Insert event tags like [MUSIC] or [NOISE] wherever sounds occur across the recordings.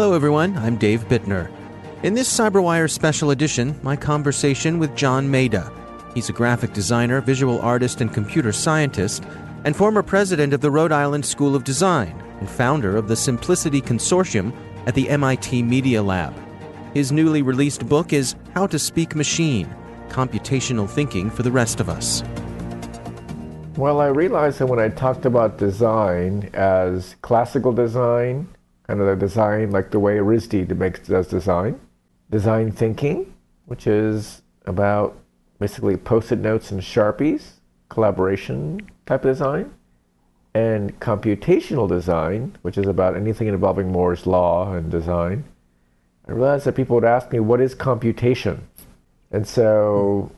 Hello, everyone. I'm Dave Bittner. In this CyberWire special edition, my conversation with John Maeda. He's a graphic designer, visual artist, and computer scientist, and former president of the Rhode Island School of Design and founder of the Simplicity Consortium at the MIT Media Lab. His newly released book is How to Speak Machine Computational Thinking for the Rest of Us. Well, I realized that when I talked about design as classical design, the design like the way RISD makes does design. Design thinking, which is about basically post-it notes and sharpies, collaboration type of design, and computational design, which is about anything involving Moore's law and design. I realized that people would ask me, "What is computation?" And so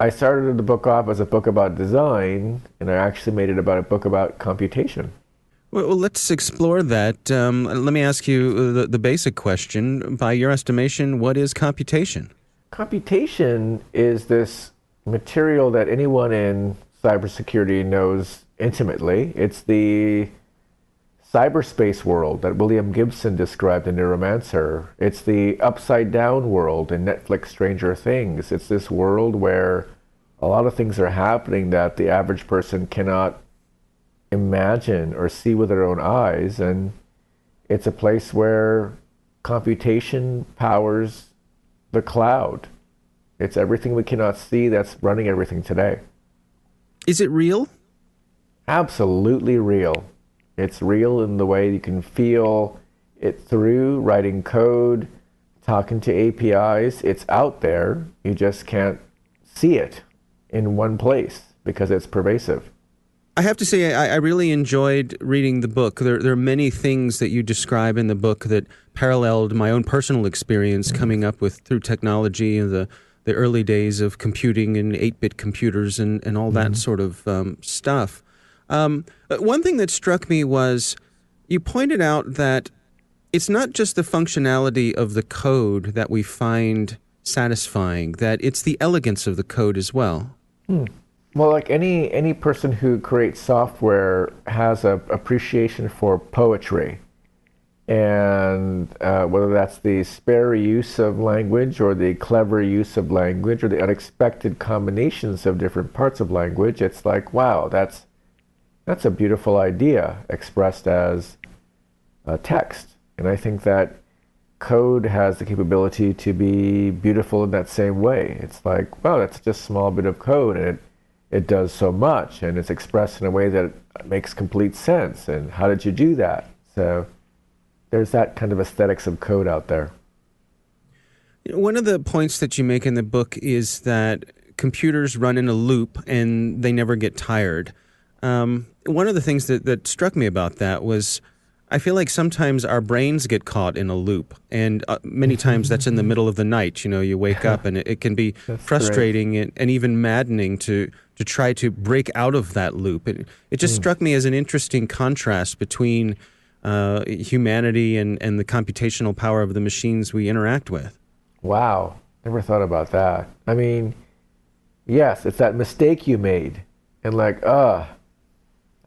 I started the book off as a book about design, and I actually made it about a book about computation. Well, let's explore that. Um, let me ask you uh, the, the basic question. By your estimation, what is computation? Computation is this material that anyone in cybersecurity knows intimately. It's the cyberspace world that William Gibson described in Neuromancer. It's the upside down world in Netflix Stranger Things. It's this world where a lot of things are happening that the average person cannot imagine or see with their own eyes. And it's a place where computation powers the cloud. It's everything we cannot see that's running everything today. Is it real? Absolutely real. It's real in the way you can feel it through writing code, talking to APIs. It's out there. You just can't see it in one place because it's pervasive. I have to say, I, I, really enjoyed reading the book. There, there, are many things that you describe in the book that paralleled my own personal experience mm-hmm. coming up with through technology and the, the early days of computing and 8 bit computers and, and all that mm-hmm. sort of um, stuff. Um, one thing that struck me was you pointed out that it's not just the functionality of the code that we find satisfying, that it's the elegance of the code as well. Hmm. Well, like any any person who creates software has a appreciation for poetry, and uh, whether that's the spare use of language or the clever use of language or the unexpected combinations of different parts of language, it's like wow, that's that's a beautiful idea expressed as a text, and I think that code has the capability to be beautiful in that same way. It's like wow, that's just a small bit of code, and it it does so much and it's expressed in a way that makes complete sense. And how did you do that? So there's that kind of aesthetics of code out there. One of the points that you make in the book is that computers run in a loop and they never get tired. Um, one of the things that, that struck me about that was I feel like sometimes our brains get caught in a loop, and uh, many times that's in the middle of the night. You know, you wake up and it, it can be [LAUGHS] frustrating and, and, even maddening to to try to break out of that loop. It, it just mm. struck me as an interesting contrast between uh, humanity and, and the computational power of the machines we interact with. Wow, never thought about that. I mean, yes, it's that mistake you made, and like, uh,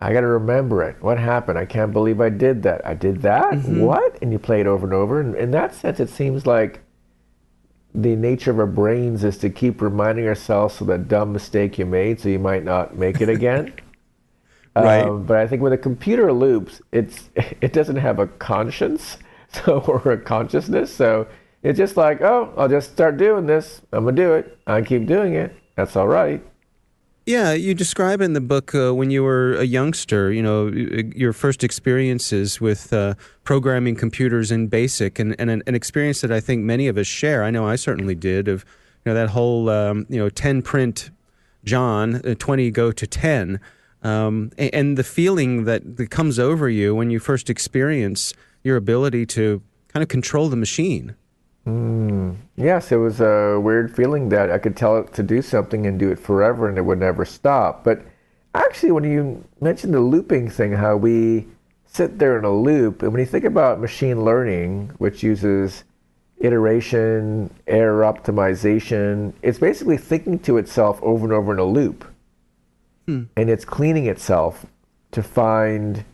I got to remember it. What happened? I can't believe I did that. I did that? Mm-hmm. What? And you play it over and over. And in that sense, it seems like the nature of our brains is to keep reminding ourselves of that dumb mistake you made so you might not make it again. [LAUGHS] right. Um, but I think with a computer loops, it's [LAUGHS] it doesn't have a conscience, [LAUGHS] so or a consciousness. So it's just like, oh, I'll just start doing this. I'm gonna do it. I keep doing it. That's all right. Yeah, you describe in the book uh, when you were a youngster, you know, your first experiences with uh, programming computers in BASIC, and, and an, an, experience that I think many of us share. I know I certainly did. Of you know that whole um, you know ten print John, uh, twenty go to ten, um, and, and the feeling that, that comes over you when you first experience your ability to kind of control the machine. Mm, yes, it was a weird feeling that I could tell it to do something and do it forever and it would never stop. But actually, when you mentioned the looping thing, how we sit there in a loop, and when you think about machine learning, which uses iteration, error optimization, it's basically thinking to itself over and over in a loop. Hmm. And it's cleaning itself to find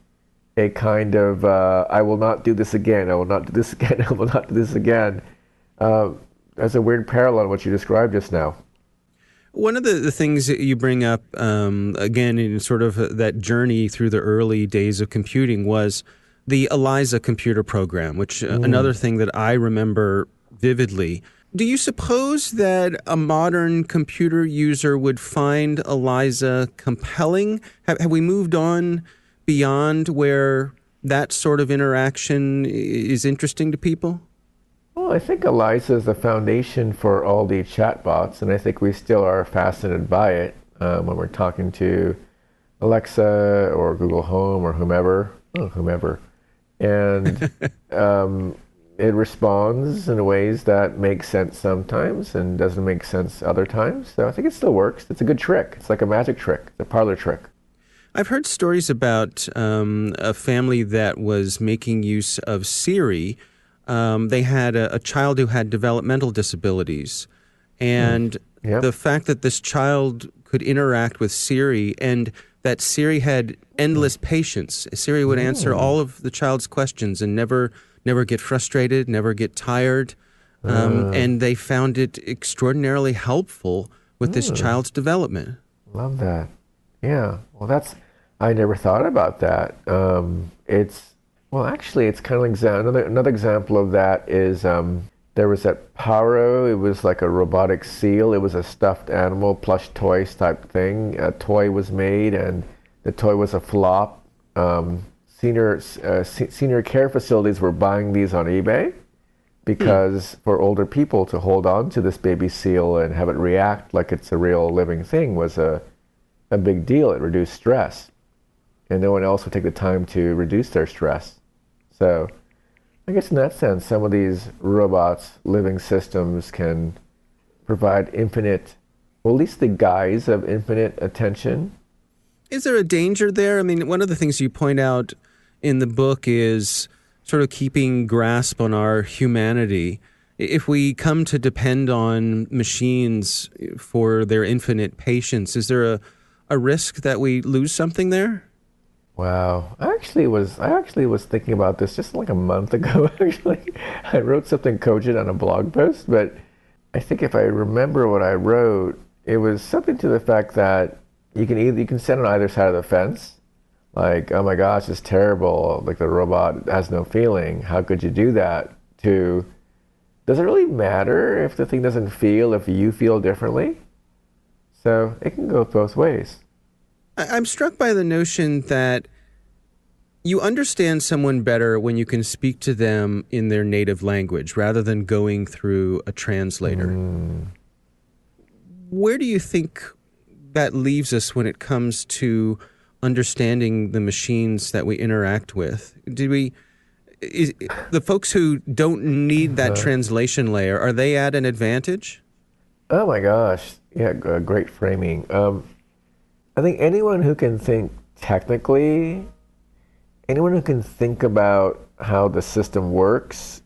a kind of, uh, I will not do this again, I will not do this [LAUGHS] again, I will not do this again uh, that's a weird parallel to what you described just now. One of the, the things that you bring up, um, again, in sort of that journey through the early days of computing was the ELIZA computer program, which uh, mm. another thing that I remember vividly. Do you suppose that a modern computer user would find ELIZA compelling? Have, have we moved on beyond where that sort of interaction is interesting to people? Well, I think ELIZA is the foundation for all the chatbots, and I think we still are fascinated by it um, when we're talking to Alexa or Google Home or whomever, oh, whomever, and [LAUGHS] um, it responds in ways that make sense sometimes and doesn't make sense other times. So I think it still works. It's a good trick. It's like a magic trick. It's a parlor trick. I've heard stories about um, a family that was making use of Siri um, they had a, a, child who had developmental disabilities. And mm. yep. the fact that this child could interact with Siri and that Siri had endless patience. Siri would answer all of the child's questions and never never get frustrated, never get tired. Um, uh. And they found it extraordinarily helpful with this hmm. child's development. Love that. Yeah. Well, that's I never thought about that. Um, it's well, actually, it's kind of like another another example of that is um, there was that Paro. It was like a robotic seal. It was a stuffed animal, plush toys type thing. A toy was made, and the toy was a flop. Um, senior uh, senior care facilities were buying these on eBay because hmm. for older people to hold on to this baby seal and have it react like it's a real living thing was a a big deal. It reduced stress, and no one else would take the time to reduce their stress. So I guess in that sense, some of these robots, living systems can provide infinite, well, at least the guise of infinite attention. Is there a danger there? I mean, one of the things you point out in the book is sort of keeping grasp on our humanity. If we come to depend on machines for their infinite patience, is there a, a risk that we lose something there? Wow. I actually was I actually was thinking about this just like a month [LAUGHS] ago actually. I wrote something cogent on a blog post, but I think if I remember what I wrote, it was something to the fact that you can either you can sit on either side of the fence. Like, oh my gosh, it's terrible. Like the robot has no feeling. How could you do that? To does it really matter if the thing doesn't feel if you feel differently? So it can go both ways. I'm struck by the notion that you understand someone better when you can speak to them in their native language rather than going through a translator. Mm. Where do you think that leaves us when it comes to understanding the machines that we interact with? Do we is, the folks who don't need that uh, translation layer are they at an advantage? Oh my gosh! Yeah, great framing. Um, I think anyone who can think technically anyone who can think about how the system works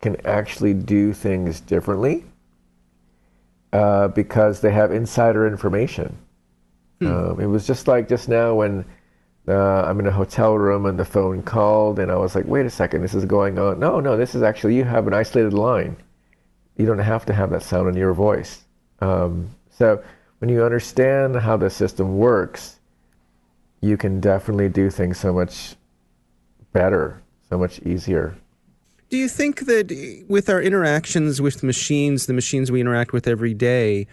can actually do things differently uh, because they have insider information. Hmm. Um, it was just like just now when uh, I'm in a hotel room and the phone called, and I was like, wait a second, this is going on. No, no, this is actually, you have an isolated line. You don't have to have that sound in your voice. Um, so when you understand how the system works, you can definitely do things so much better, so much easier. Do you think that with our interactions with machines, the machines we interact with every day,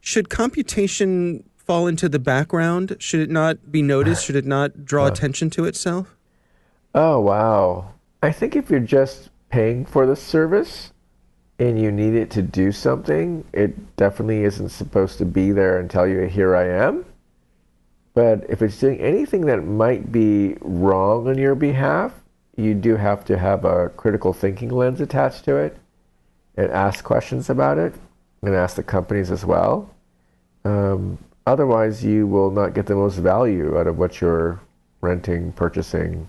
should computation fall into the background? Should it not be noticed? Should it not draw uh, attention to itself? Oh, wow. I think if you're just paying for the service and you need it to do something, it definitely isn't supposed to be there and tell you, here I am. But if it's doing anything that might be wrong on your behalf, you do have to have a critical thinking lens attached to it and ask questions about it and ask the companies as well. Um, Otherwise, you will not get the most value out of what you're renting, purchasing.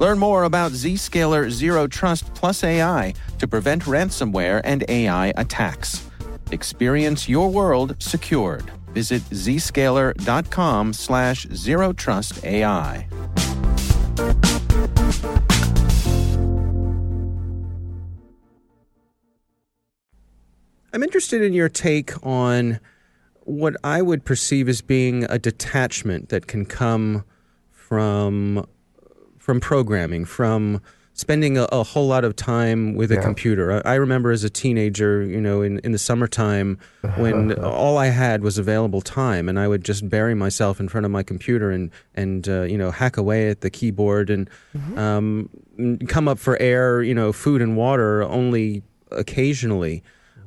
Learn more about Zscaler Zero Trust Plus AI to prevent ransomware and AI attacks. Experience your world secured. Visit zscaler.com slash zero trust AI. I'm interested in your take on what I would perceive as being a detachment that can come from from programming, from spending a, a whole lot of time with a yeah. computer. I, I, remember as a teenager, you know, in, in the summertime when all I had was available time, and I would just bury myself in front of my computer and and uh, you know hack away at the keyboard and mm-hmm. um, come up for air, you know, food and water only occasionally.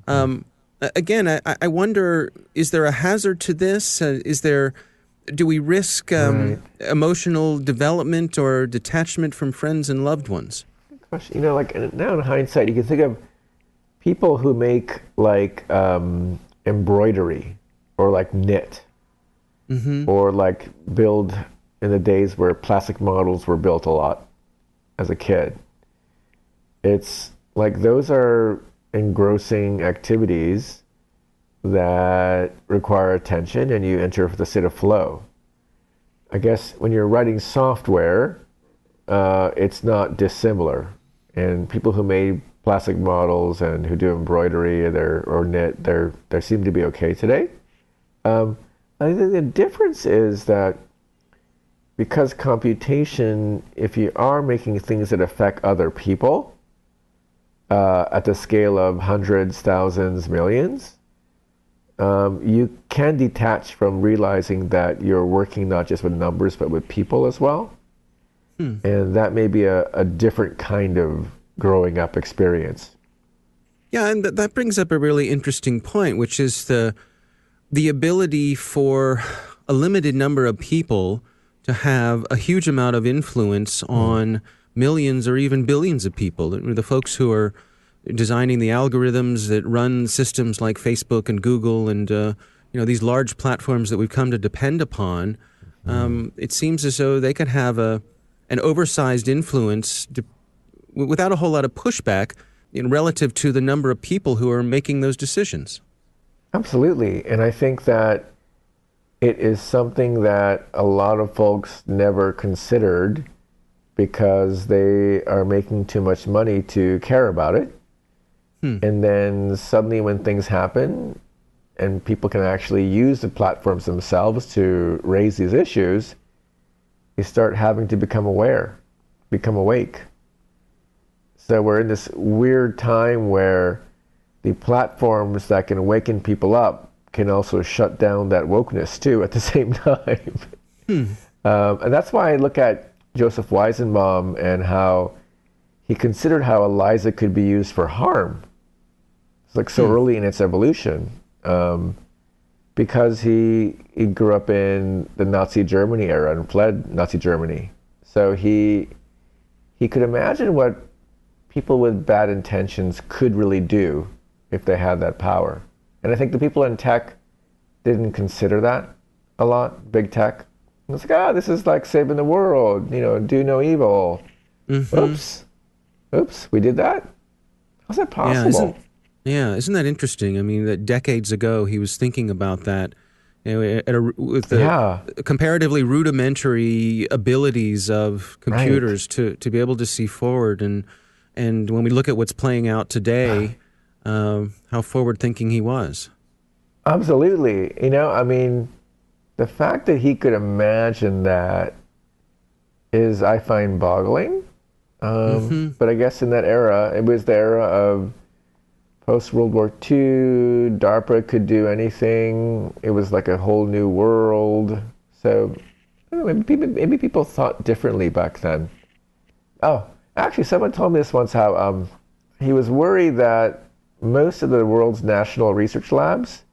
Um, again, I, I, wonder: is there a hazard to this? Uh, is there? Do we risk um, right. emotional development or detachment from friends and loved ones? You know, like now in hindsight, you can think of people who make like um, embroidery or like knit mm-hmm. or like build in the days where plastic models were built a lot as a kid. It's like those are engrossing activities that require attention and you enter the state of flow. I guess when you're writing software, uh, it's not dissimilar. And people who made plastic models and who do embroidery or knit, they they seem to be okay today. Um, I think the difference is that because computation, if you are making things that affect other people, uh, at the scale of hundreds, thousands, millions, um, you can detach from realizing that you're working not just with numbers but with people as well. Hmm. And that may be a, a, different kind of growing up experience. Yeah, and th- that brings up a really interesting point, which is the the ability for a limited number of people to have a huge amount of influence hmm. on millions or even billions of people. The folks who are designing the algorithms that run systems like Facebook and Google and uh, you know these large platforms that we've come to depend upon. Um, it seems as though they could have a an oversized influence without a whole lot of pushback in relative to the number of people who are making those decisions. Absolutely, and I think that it is something that a lot of folks never considered because they are making too much money to care about it. Hmm. And then suddenly, when things happen and people can actually use the platforms themselves to raise these issues, you start having to become aware, become awake. So we're in this weird time where the platforms that can awaken people up can also shut down that wokeness too at the [LAUGHS] same time. Um, and that's why I look at Joseph Weizenbaum and how he considered how ELIZA could be used for harm. Like so early in its evolution. Um, because he he grew up in the Nazi Germany era and fled Nazi Germany. So he he could imagine what people with bad intentions could really do if they had that power. And I think the people in tech didn't consider that a lot, big tech. It's like, ah, this is like saving the world, you know, do no evil. Oops. Oops, we did that? How's that possible? isn't, yeah, isn't that interesting? I mean, that decades ago he was thinking about that. You know, at a, with the Yeah. comparatively rudimentary abilities of computers to, to be able to see forward, and and when we look at what's playing out today, uh, how forward thinking he was. Absolutely. You know, I mean, the fact that he could imagine that is, I find, boggling. Um, But I guess in that era, it was the era of post World War II. DARPA could do anything. It was like a whole new world. So I don't know, maybe people, maybe people thought differently back then. Oh, actually, someone told me this once how um, he was worried that most of the world's national research labs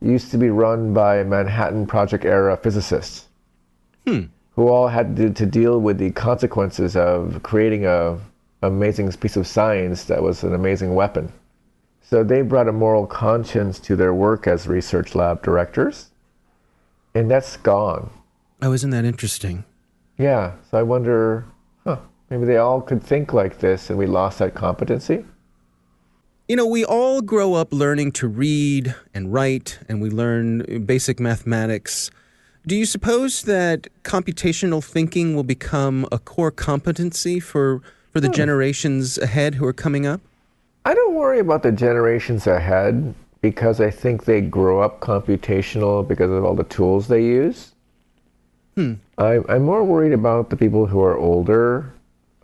used to be run by Manhattan Project era physicists who all had to, to deal with the consequences of creating a amazing piece of science that was an amazing weapon. So they brought a moral conscience to their work as research lab directors, and that's gone. Oh, isn't that interesting? Yeah, so I wonder, huh, maybe they all could think like this and we lost that competency? You know, we all grow up learning to read and write, and we learn basic mathematics. Do you suppose that computational thinking will become a core competency for, for the hmm. generations ahead who are coming up? I don't worry about the generations ahead because I think they grow up computational because of all the tools they use. I, I'm more worried about the people who are older.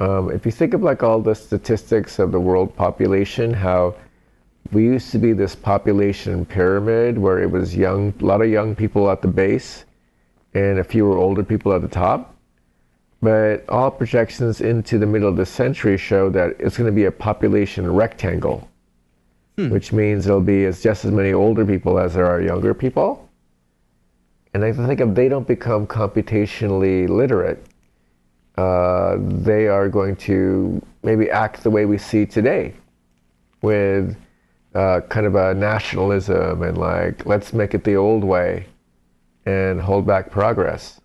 Um, if you think of like all the statistics of the world population, how we used to be this population pyramid where it was young, a lot of young people at the base, and a fewer older people at the top. But all projections into the middle of the century show that it's going to be a population rectangle, which means there'll be as just as many older people as there are younger people. And I think if they don't become computationally literate, uh, they are going to maybe act the way we see today, with uh, kind of a nationalism and like let's make it the old way, and hold back progress.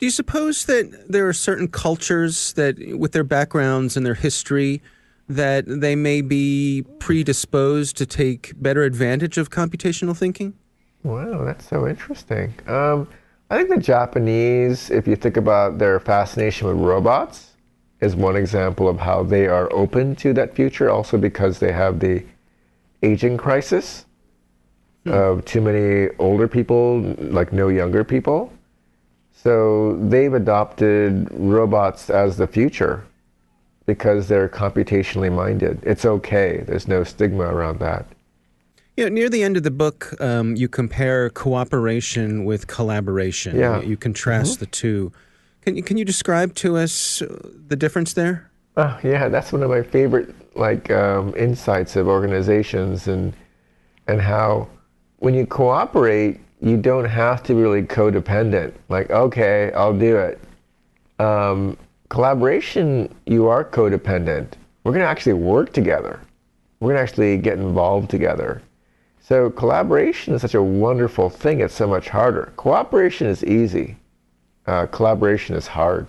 Do you suppose that there are certain cultures that, with their backgrounds and their history, that they may be predisposed to take better advantage of computational thinking? Wow, that's so interesting. Um, I think the Japanese, if you think about their fascination with robots, is one example of how they are open to that future, also because they have the aging crisis of too many older people, like no younger people. So they've adopted robots as the future because they're computationally minded. It's okay, there's no stigma around that. You know, near the end of the book, um, you compare cooperation with collaboration. Yeah. You contrast the two. Can you, can you describe to us uh, the difference there? Oh, yeah, that's one of my favorite like um, insights of organizations and and how when you cooperate, you don't have to be really codependent. Like, okay, I'll do it. Um, collaboration, you are codependent. We're going to actually work together. We're going to actually get involved together. So collaboration is such a wonderful thing. It's so much harder. Cooperation is easy. Uh, collaboration is hard.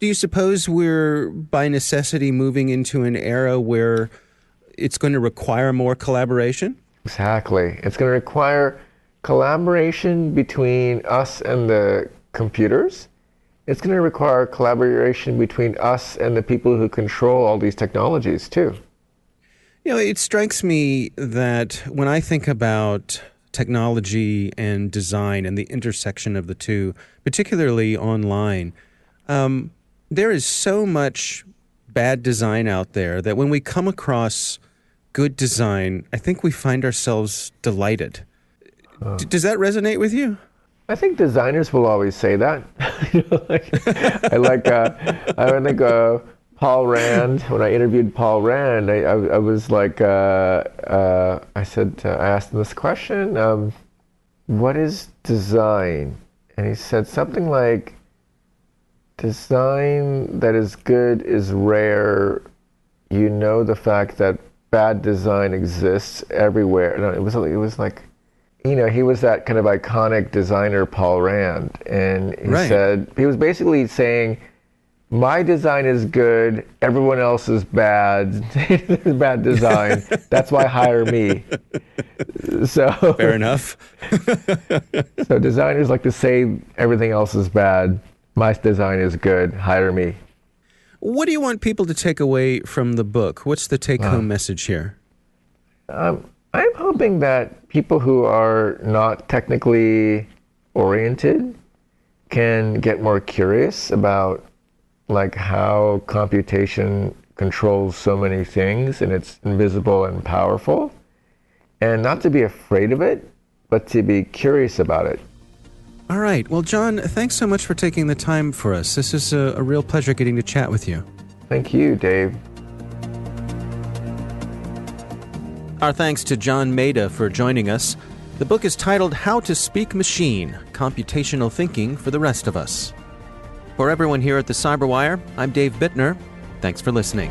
Do you suppose we're by necessity moving into an era where it's going to require more collaboration? Exactly. It's going to require collaboration between us and the computers. It's going to require collaboration between us and the people who control all these technologies, too. You know, it strikes me that when I think about technology and design and the intersection of the two, particularly online, um, there is so much bad design out there that when we come across good design, I think we find ourselves delighted. D- does that resonate with you? I think designers will always say that. like, [LAUGHS] I like. Uh, I think uh, Paul Rand. When I interviewed Paul Rand, I, I, I was like, uh, uh I said, uh, I asked him this question: um, What is design? And he said something like, "Design that is good is rare. You know the fact that bad design exists everywhere." No, it was. It was like you know, he was that kind of iconic designer, Paul Rand, and he right. said he was basically saying, "My design is good, everyone else is bad. [LAUGHS] bad design. That's why hire me." So [LAUGHS] fair enough. [LAUGHS] so designers like to say everything else is bad. My design is good. Hire me. What do you want people to take away from the book? What's the take-home uh, message here? Um, I'm hoping that people who are not technically oriented can get more curious about like how computation controls so many things and it's invisible and powerful. And not to be afraid of it but to be curious about it. All right. Well john thanks so much for taking the time for us. This is a, a real pleasure getting to chat with you. Thank you dave Our thanks to John Maeda for joining us. The book is titled How to Speak Machine Computational Thinking for the Rest of Us. For everyone here at the Cyberwire, I'm Dave Bittner. Thanks for listening.